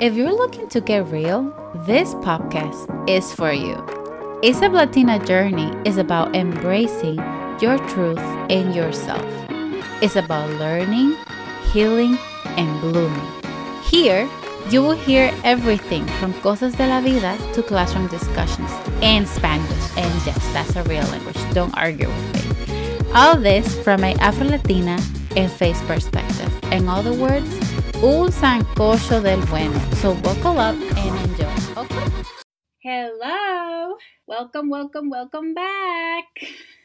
If you're looking to get real, this podcast is for you. ASAP Latina Journey is about embracing your truth in yourself. It's about learning, healing, and blooming. Here, you will hear everything from cosas de la vida to classroom discussions and Spanish. And yes, that's a real language. Don't argue with me. All this from an Afro Latina and face perspective. In other words, un sancocho del bueno. So buckle up and enjoy. Okay. Hello. Welcome, welcome, welcome back.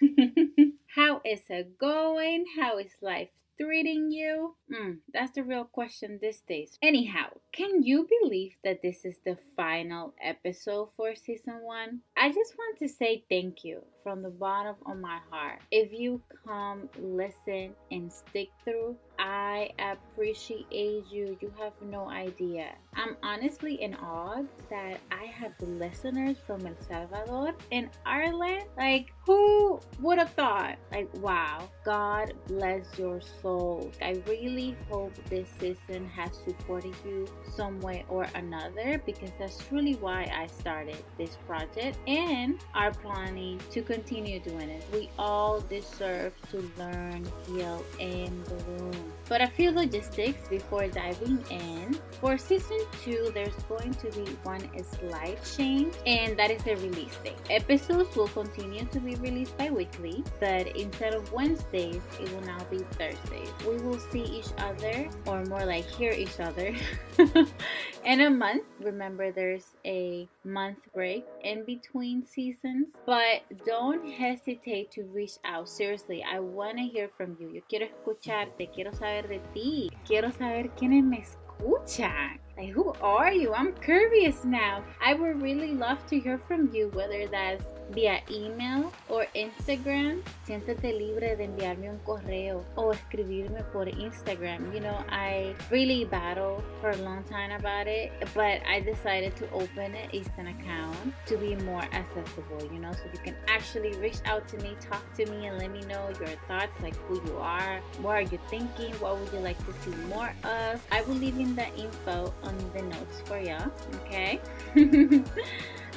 How is it going? How is life treating you? Mm, that's the real question these days. Anyhow, can you believe that this is the final episode for season one? I just want to say thank you from the bottom of my heart. If you come, listen, and stick through, I appreciate you. You have no idea. I'm honestly in awe that I have listeners from El Salvador and Ireland. Like, who would have thought? Like, wow, God bless your souls. I really hope this season has supported you some way or another because that's truly why I started this project and are planning to continue doing it. We all deserve to learn, heal, and bloom. But a few logistics before diving in. For season two, there's going to be one slight change, and that is the release date. Episodes will continue to be released bi weekly, but instead of Wednesdays, it will now be Thursdays. We will see each other, or more like hear each other, in a month. Remember, there's a month break in between seasons, but don't hesitate to reach out. Seriously, I want to hear from you. Yo quiero escucharte, quiero saber de ti, quiero saber quiénes me escuchan. Like, who are you? I'm curious now. I would really love to hear from you, whether that's vía email or Instagram. Siéntete libre de enviarme un correo o escribirme por Instagram. You know, I really battled for a long time about it, but I decided to open an Instant account to be more accessible, you know, so you can actually reach out to me, talk to me, and let me know your thoughts, like who you are, what are you thinking, what would you like to see more of. I will leave in the info on the notes for you, okay?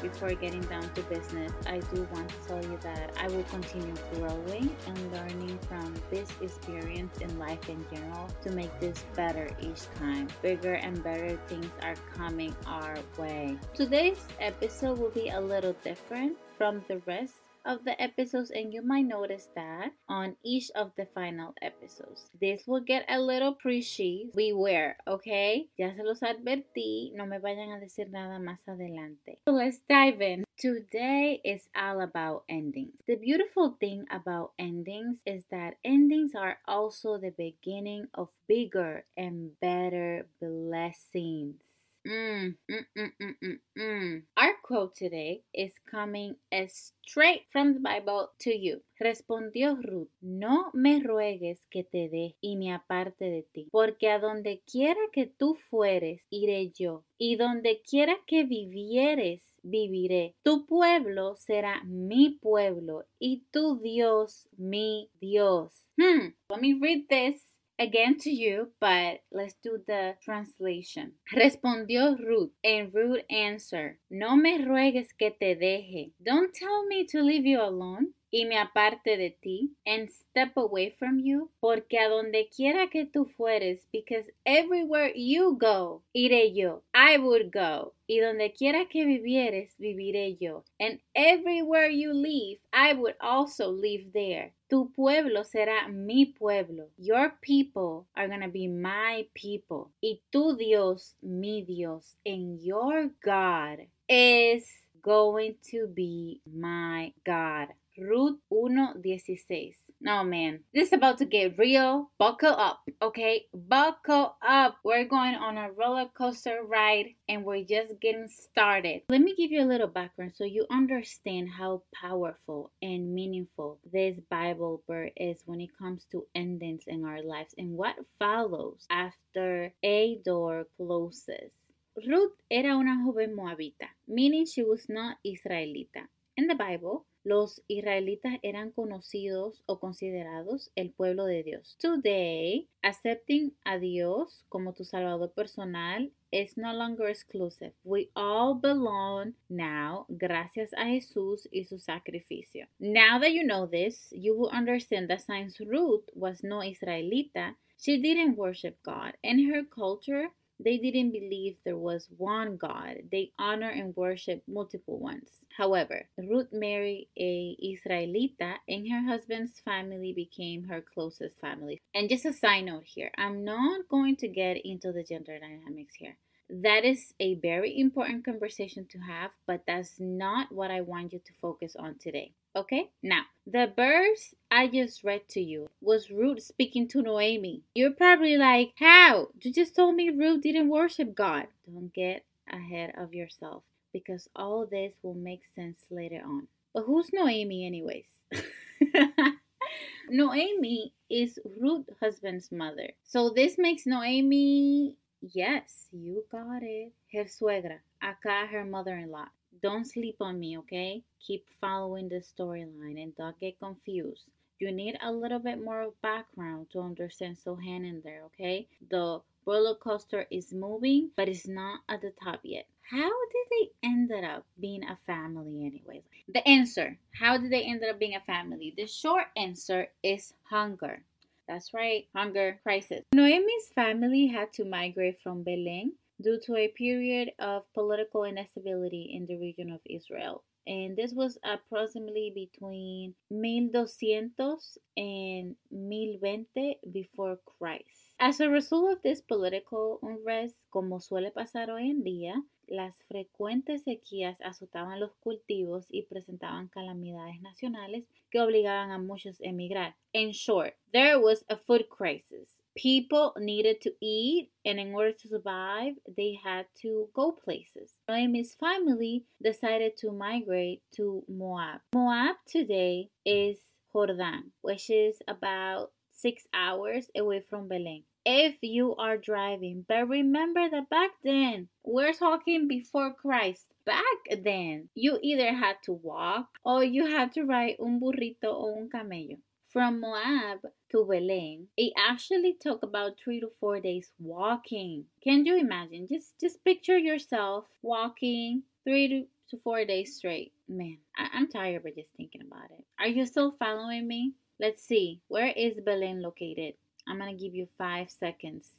before getting down to business, I do want to tell you that I will continue growing and learning from this experience in life in general to make this better each time. Bigger and better things are coming our way. Today's episode will be a little different from the rest of the episodes and you might notice that on each of the final episodes. This will get a little preachy. Beware, okay? Ya se los advertí. No me vayan a decir nada más adelante. So let's dive in. Today is all about endings. The beautiful thing about endings is that endings are also the beginning of bigger and better blessings. Mm, mm, mm. Our quote today is coming straight from the Bible to you. Respondió Ruth, no me ruegues que te dé y me aparte de ti, porque a donde quiera que tú fueres, iré yo, y donde quiera que vivieres, viviré. Tu pueblo será mi pueblo, y tu Dios mi Dios. Hmm, let me read this again to you, but let's do the translation. Respondió Ruth, and Ruth answered, No me ruegues que te deje. Don't tell me to leave you alone y me aparte de ti and step away from you, porque a donde quiera que tú fueres, because everywhere you go, iré yo. I would go. Y donde quiera que vivieres, viviré yo. And everywhere you live, I would also live there. Tu pueblo será mi pueblo. Your people are going to be my people. Y tu Dios, mi Dios. And your God is going to be my God. Ruth 1.16. No, man, this is about to get real. Buckle up, okay? Buckle up. We're going on a roller coaster ride and we're just getting started. Let me give you a little background so you understand how powerful and meaningful this Bible verse is when it comes to endings in our lives and what follows after a door closes. Ruth era una joven moabita, meaning she was not Israelita. In the Bible, los israelitas eran conocidos o considerados el pueblo de Dios. Today, accepting a Dios como tu salvador personal is no longer exclusive. We all belong now gracias a Jesús y su sacrificio. Now that you know this, you will understand that since Ruth was no Israelita, she didn't worship God. In her culture, they didn't believe there was one God. They honor and worship multiple ones. However, Ruth married a Israelita and her husband's family became her closest family. And just a side note here, I'm not going to get into the gender dynamics here. That is a very important conversation to have, but that's not what I want you to focus on today. Okay, now the verse I just read to you was Ruth speaking to Noemi. You're probably like, How? You just told me Ruth didn't worship God. Don't get ahead of yourself because all this will make sense later on. But who's Noemi, anyways? Noemi is Ruth's husband's mother. So this makes Noemi, yes, you got it, her suegra, acá her mother in law. Don't sleep on me, okay? Keep following the storyline and don't get confused. You need a little bit more background to understand so hang in there, okay? The roller coaster is moving, but it's not at the top yet. How did they end up being a family anyways? The answer, how did they end up being a family? The short answer is hunger. That's right, hunger crisis. Noemi's family had to migrate from Belen due to a period of political instability in the region of Israel. And this was approximately between 1200 and 1020 before Christ. As a result of this political unrest, como suele pasar hoy en día, las frecuentes sequías azotaban los cultivos y presentaban calamidades nacionales que obligaban a muchos a emigrar. In short, there was a food crisis. People needed to eat, and in order to survive, they had to go places. Noemi's family decided to migrate to Moab. Moab today is Jordan, which is about six hours away from Belen. If you are driving, but remember that back then, we're talking before Christ. Back then, you either had to walk or you had to ride un burrito o un camello. From Moab to Belen, it actually took about three to four days walking. Can you imagine? Just just picture yourself walking three to, to four days straight. Man, I, I'm tired of just thinking about it. Are you still following me? Let's see. Where is Belen located? I'm gonna give you five seconds.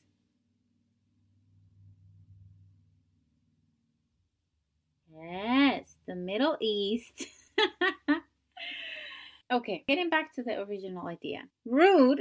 Yes, the Middle East. Okay, getting back to the original idea. Ruth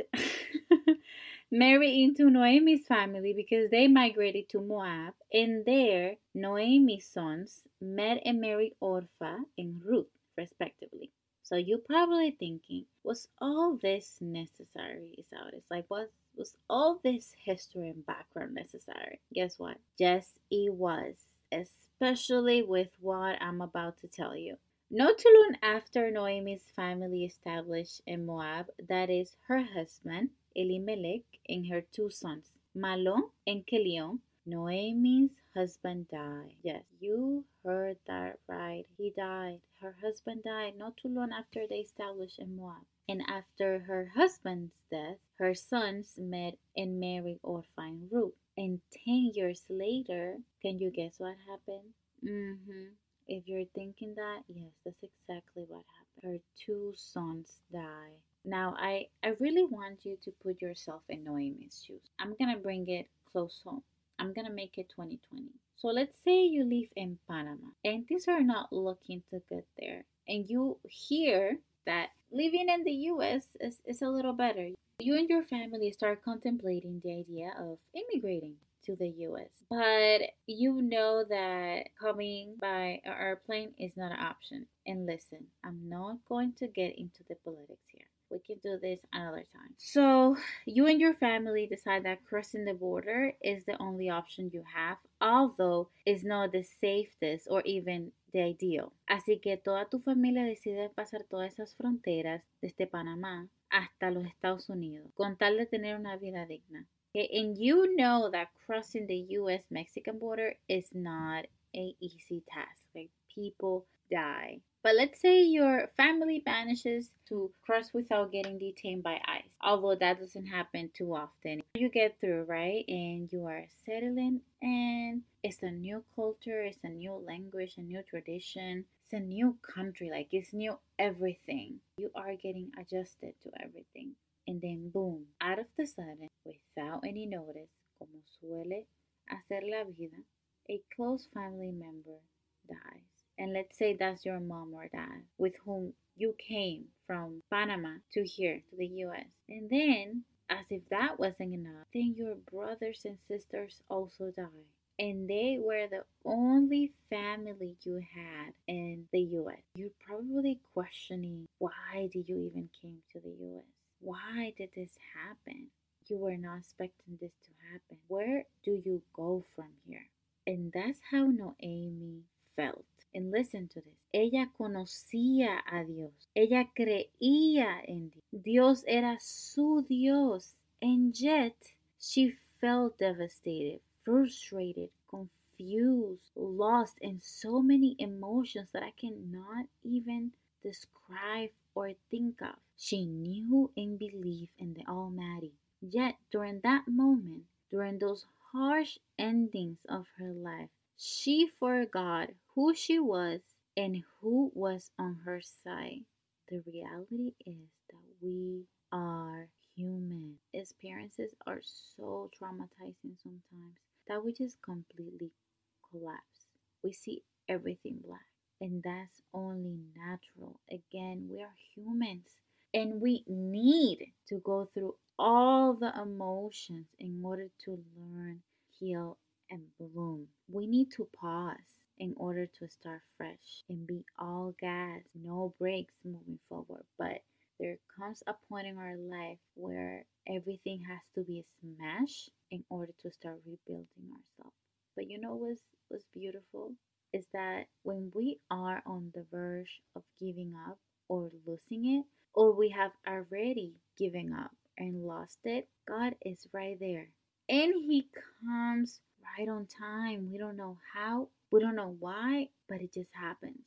married into Noemi's family because they migrated to Moab, and there Noemi's sons met and married Orpha and Ruth, respectively. So you're probably thinking, was all this necessary? Is how it's like, was was all this history and background necessary? Guess what? Yes, it was, especially with what I'm about to tell you. Not too long after Noemi's family established in Moab, that is, her husband, Elimelech, and her two sons, Mahlon and Chilion, Noemi's husband died. Yes, you heard that right. He died. Her husband died not too long after they established in Moab. And after her husband's death, her sons met and married Orpha and Ruth. And 10 years later, can you guess what happened? Mm-hmm. If you're thinking that, yes, that's exactly what happened. Her two sons die. Now, I, I really want you to put yourself in Noemi's shoes. I'm gonna bring it close home. I'm gonna make it 2020. So let's say you live in Panama and things are not looking too good there, and you hear that living in the US is, is a little better. You and your family start contemplating the idea of immigrating to the US. But you know that coming by an airplane is not an option. And listen, I'm not going to get into the politics here. We can do this another time. So, you and your family decide that crossing the border is the only option you have, although it's not the safest or even the ideal. Así que toda tu familia decide pasar todas esas fronteras desde Panamá hasta los Estados Unidos, con tal de tener una vida digna. Okay, and you know that crossing the US Mexican border is not a easy task. Like people die. But let's say your family manages to cross without getting detained by ICE, although that doesn't happen too often. You get through, right? And you are settling, and it's a new culture, it's a new language, a new tradition, it's a new country, like it's new everything. You are getting adjusted to everything. And then, boom, out of the sudden, without any notice, como suele hacer la vida, a close family member dies and let's say that's your mom or dad with whom you came from Panama to here to the US. And then, as if that wasn't enough, then your brothers and sisters also die. And they were the only family you had in the US. You're probably questioning why did you even came to the US? Why did this happen? You were not expecting this to happen. Where do you go from here? And that's how Noemi felt. And listen to this. Ella conocía a Dios. Ella creía en Dios. Dios era su Dios. And yet she felt devastated, frustrated, confused, lost, in so many emotions that I cannot even describe or think of. She knew and believed in the Almighty. Yet during that moment, during those harsh endings of her life, she forgot who she was and who was on her side. The reality is that we are human. Experiences are so traumatizing sometimes that we just completely collapse. We see everything black, and that's only natural. Again, we are humans and we need to go through all the emotions in order to learn, heal, and bloom. We need to pause in order to start fresh and be all gas, no brakes moving forward. But there comes a point in our life where everything has to be smashed in order to start rebuilding ourselves. But you know what's, what's beautiful? Is that when we are on the verge of giving up or losing it, or we have already given up and lost it, God is right there. And He comes right on time. We don't know how, we don't know why, but it just happens.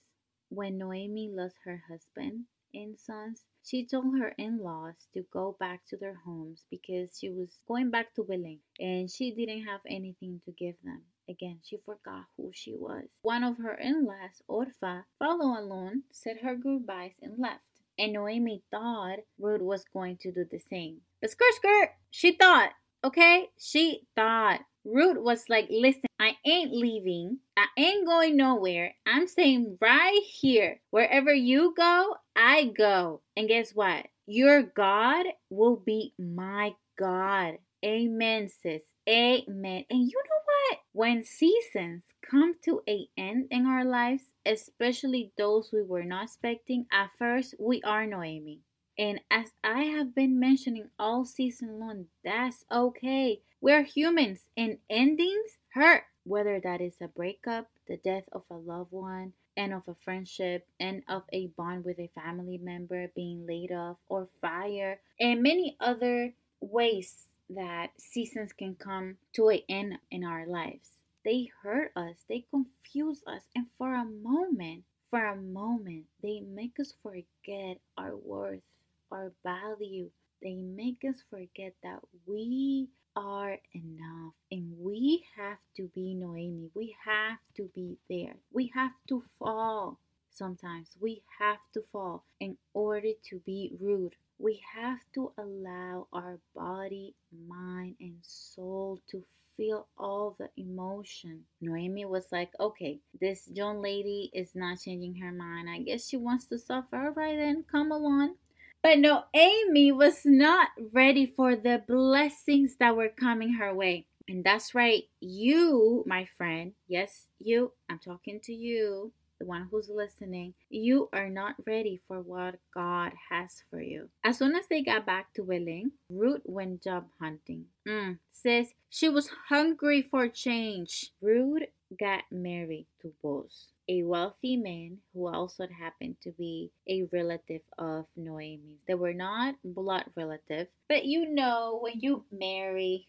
When Noemi lost her husband and sons, she told her in laws to go back to their homes because she was going back to Belen and she didn't have anything to give them. Again, she forgot who she was. One of her in laws, Orpha, followed along, said her goodbyes, and left. And Noemi thought Ruth was going to do the same. But skirt, skirt, she thought, okay? She thought Ruth was like, listen, I ain't leaving. I ain't going nowhere. I'm staying right here. Wherever you go, I go. And guess what? Your God will be my God. Amen, sis. Amen. And you know what? When seasons come to a end in our lives, especially those we were not expecting, at first we are Noemi. And as I have been mentioning all season long, that's okay. We're humans and endings hurt, whether that is a breakup, the death of a loved one, end of a friendship, end of a bond with a family member, being laid off, or fire, and many other ways that seasons can come to an end in our lives. They hurt us, they confuse us, and for a moment, for a moment, they make us forget our worth, our value. They make us forget that we are enough. And we have to be Noemi. We have to be there. We have to fall. Sometimes we have to fall in order to be Ruth. We have to allow our body, mind, and soul to feel all the emotion. Noemi was like, okay, this young lady is not changing her mind. I guess she wants to suffer. All right, then come along. But no, Amy was not ready for the blessings that were coming her way. And that's right, you, my friend, yes, you, I'm talking to you, the one who's listening, you are not ready for what God has for you. As soon as they got back to Belen, Ruth went job hunting. Mm, says she was hungry for change. Ruth got married to Boaz, a wealthy man who also happened to be a relative of Noemi. They were not blood relatives, but you know, when you marry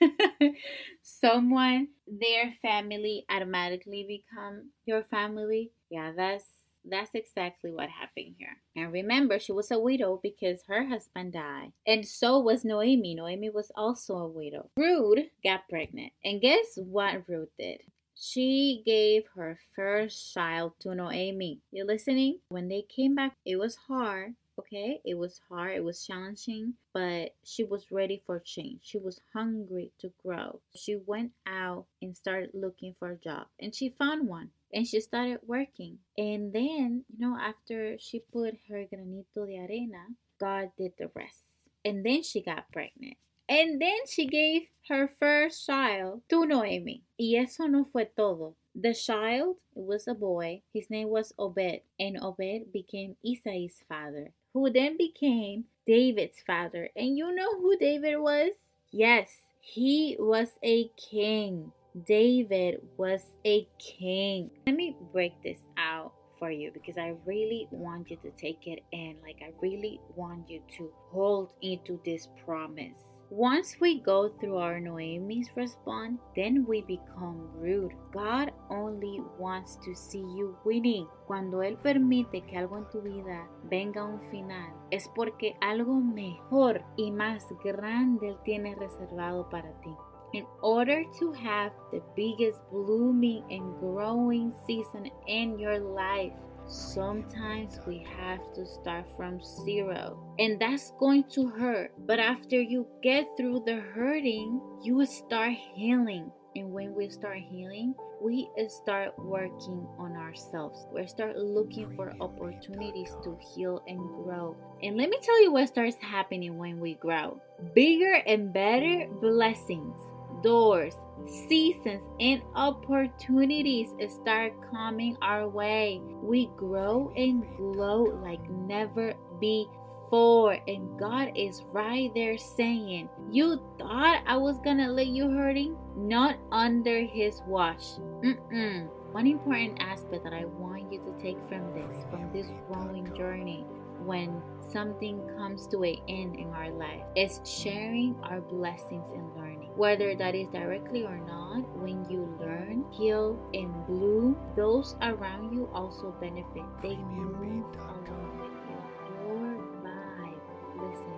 someone, their family automatically become your family. Yeah, that's that's exactly what happened here. And remember, she was a widow because her husband died. And so was Noemi. Noemi was also a widow. Ruth got pregnant. And guess what Ruth did? She gave her first child to Noemi. You listening? When they came back, it was hard okay it was hard it was challenging but she was ready for change she was hungry to grow she went out and started looking for a job and she found one and she started working. And then, you know, after she put her granito de arena, God did the rest. And then she got pregnant. And then she gave her first child to Noemi. Y eso no fue todo. The child was a boy. His name was Obed. And Obed became Isai's father, who then became David's father. And you know who David was? Yes, he was a king. David was a king. Let me break this out for you because I really want you to take it in. Like, I really want you to hold into this promise. Once we go through our Noemi's response, then we become Ruth. God only wants to see you winning. Cuando Él permite que algo en tu vida venga a un final, es porque algo mejor y más grande Él tiene reservado para ti. In order to have the biggest blooming and growing season in your life, sometimes we have to start from zero. And that's going to hurt. But after you get through the hurting, you will start healing. And when we start healing, we start working on ourselves. We start looking for opportunities to heal and grow. And let me tell you what starts happening when we grow bigger and better blessings doors, seasons, and opportunities start coming our way. We grow and glow like never before. And God is right there saying, You thought I was gonna let you hurting? Not under His watch. Mm-mm. One important aspect that I want you to take from this, from this growing journey, when something comes to an end in our life is sharing our blessings and learning. Whether that is directly or not, when you learn, heal, and bloom, those around you also benefit. They move along with you. Your vibe, listen,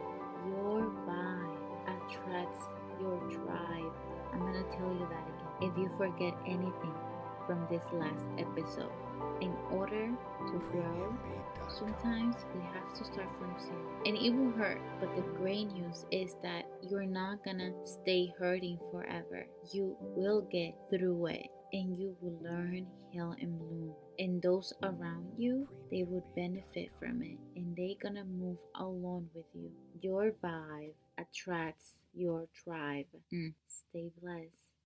your vibe attracts your tribe. I'm gonna tell you that again. If you forget anything from this last episode, in order to grow, sometimes we have to start from zero. And it will hurt, but the great news is that you're not gonna stay hurting forever. You will get through it and you will learn, heal, and bloom. And those around you, they would benefit from it and they gonna move along with you. Your vibe attracts your tribe. Mm. Stay blessed.